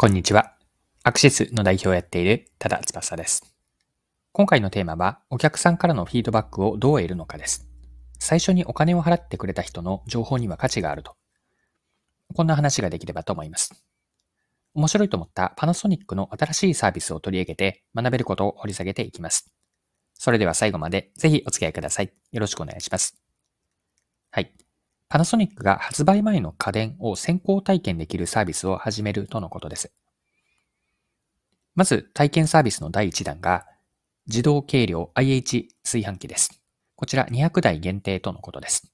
こんにちは。アクシスの代表をやっている多田翼です。今回のテーマは、お客さんからのフィードバックをどう得るのかです。最初にお金を払ってくれた人の情報には価値があると。こんな話ができればと思います。面白いと思ったパナソニックの新しいサービスを取り上げて学べることを掘り下げていきます。それでは最後までぜひお付き合いください。よろしくお願いします。はい。パナソニックが発売前の家電を先行体験できるサービスを始めるとのことです。まず体験サービスの第1弾が自動計量 IH 炊飯器です。こちら200台限定とのことです。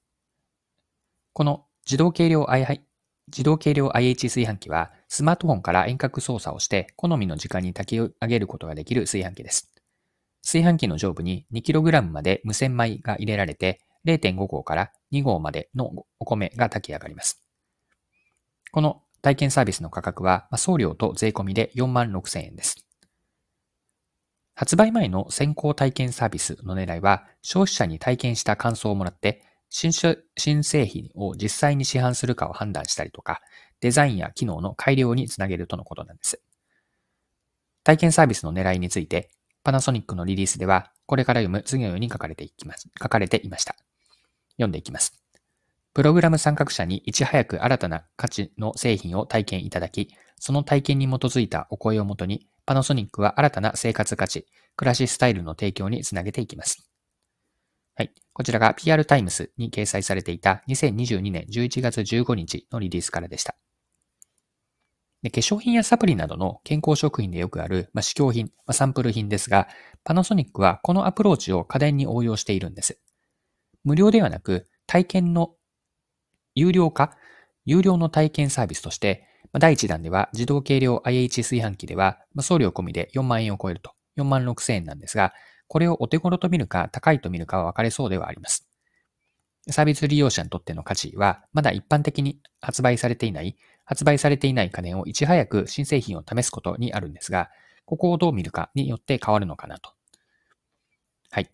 この自動計量 IH 自動計量 IH 炊飯器はスマートフォンから遠隔操作をして好みの時間に炊き上げることができる炊飯器です。炊飯器の上部に 2kg まで無洗米が入れられて0.5号から2号までのお米が炊き上がります。この体験サービスの価格は送料と税込みで4万6千円です。発売前の先行体験サービスの狙いは消費者に体験した感想をもらって新新製品を実際に市販するかを判断したりとかデザインや機能の改良につなげるとのことなんです。体験サービスの狙いについてパナソニックのリリースではこれから読む次のように書かれていきます。書かれていました。読んでいきます。プログラム参画者にいち早く新たな価値の製品を体験いただき、その体験に基づいたお声をもとに、パナソニックは新たな生活価値、暮らしスタイルの提供につなげていきます。はい。こちらが PR タイムスに掲載されていた2022年11月15日のリリースからでした。で化粧品やサプリなどの健康食品でよくある、まあ、試供品、まあ、サンプル品ですが、パナソニックはこのアプローチを家電に応用しているんです。無料ではなく、体験の有料化、有料の体験サービスとして、第1弾では自動計量 IH 炊飯器では送料込みで4万円を超えると4万6千円なんですが、これをお手頃と見るか高いと見るかは分かれそうではあります。サービス利用者にとっての価値は、まだ一般的に発売されていない、発売されていない家電をいち早く新製品を試すことにあるんですが、ここをどう見るかによって変わるのかなと。はい。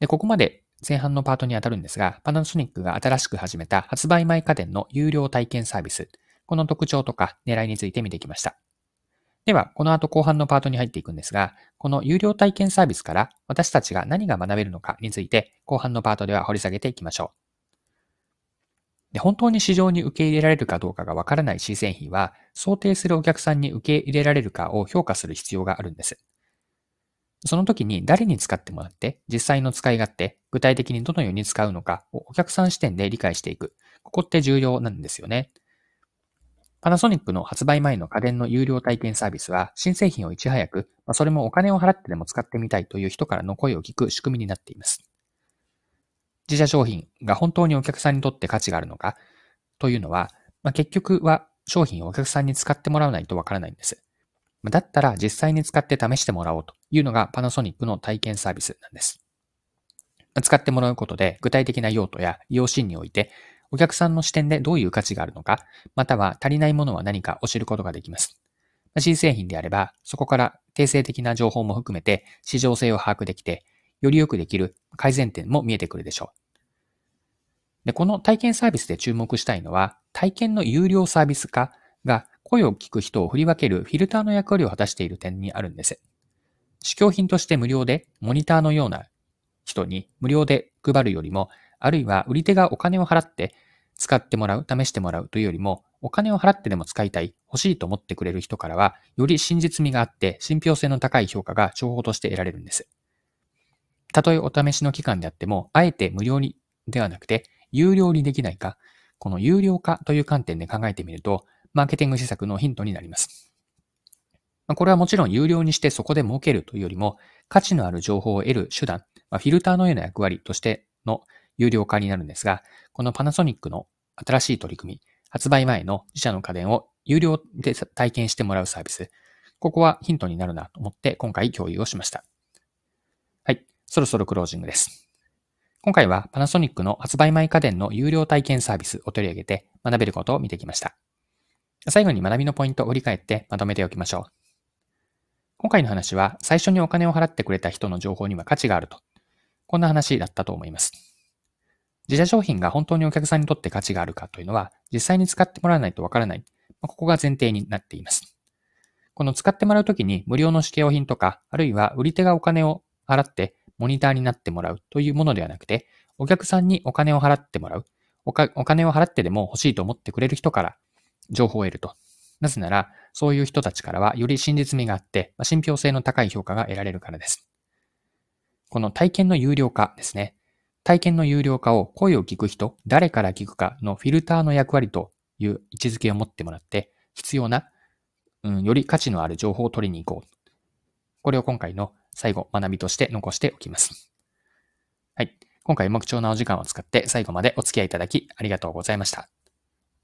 で、ここまで前半のパートに当たるんですが、パナソニックが新しく始めた発売前家電の有料体験サービス、この特徴とか狙いについて見てきました。では、この後後半のパートに入っていくんですが、この有料体験サービスから私たちが何が学べるのかについて後半のパートでは掘り下げていきましょう。で本当に市場に受け入れられるかどうかがわからない新製品は、想定するお客さんに受け入れられるかを評価する必要があるんです。その時に誰に使ってもらって、実際の使い勝手、具体的にどのように使うのかをお客さん視点で理解していく。ここって重要なんですよね。パナソニックの発売前の家電の有料体験サービスは、新製品をいち早く、まあ、それもお金を払ってでも使ってみたいという人からの声を聞く仕組みになっています。自社商品が本当にお客さんにとって価値があるのかというのは、まあ、結局は商品をお客さんに使ってもらわないとわからないんです。だったら実際に使って試してもらおうというのがパナソニックの体験サービスなんです。使ってもらうことで具体的な用途や利用シーンにおいてお客さんの視点でどういう価値があるのか、または足りないものは何かを知ることができます。新製品であれば、そこから定性的な情報も含めて市場性を把握できて、よりよくできる改善点も見えてくるでしょう。で、この体験サービスで注目したいのは、体験の有料サービス化が声を聞く人を振り分けるフィルターの役割を果たしている点にあるんです。試供品として無料でモニターのような人に無料で配るよりも、あるいは売り手がお金を払って使ってもらう、試してもらうというよりも、お金を払ってでも使いたい、欲しいと思ってくれる人からは、より真実味があって信憑性の高い評価が情報として得られるんです。たとえお試しの期間であっても、あえて無料にではなくて、有料にできないか、この有料化という観点で考えてみると、マーケティング施策のヒントになります。これはもちろん有料にしてそこで儲けるというよりも、価値のある情報を得る手段、フィルターのような役割としての有料化になるんですが、このパナソニックの新しい取り組み、発売前の自社の家電を有料で体験してもらうサービス、ここはヒントになるなと思って今回共有をしました。はい、そろそろクロージングです。今回はパナソニックの発売前家電の有料体験サービスを取り上げて学べることを見てきました。最後に学びのポイントを振り返ってまとめておきましょう。今回の話は最初にお金を払ってくれた人の情報には価値があると。こんな話だったと思います。自社商品が本当にお客さんにとって価値があるかというのは実際に使ってもらわないとわからない。ここが前提になっています。この使ってもらうときに無料の試供品とか、あるいは売り手がお金を払ってモニターになってもらうというものではなくて、お客さんにお金を払ってもらう。お金を払ってでも欲しいと思ってくれる人から情報を得ると。なぜなら、そういう人たちからはより真実味があって、信憑性の高い評価が得られるからです。この体験の有料化ですね。体験の有料化を声を聞く人、誰から聞くかのフィルターの役割という位置づけを持ってもらって、必要な、うん、より価値のある情報を取りに行こう。これを今回の最後、学びとして残しておきます。はい。今回も貴重なお時間を使って最後までお付き合いいただきありがとうございました。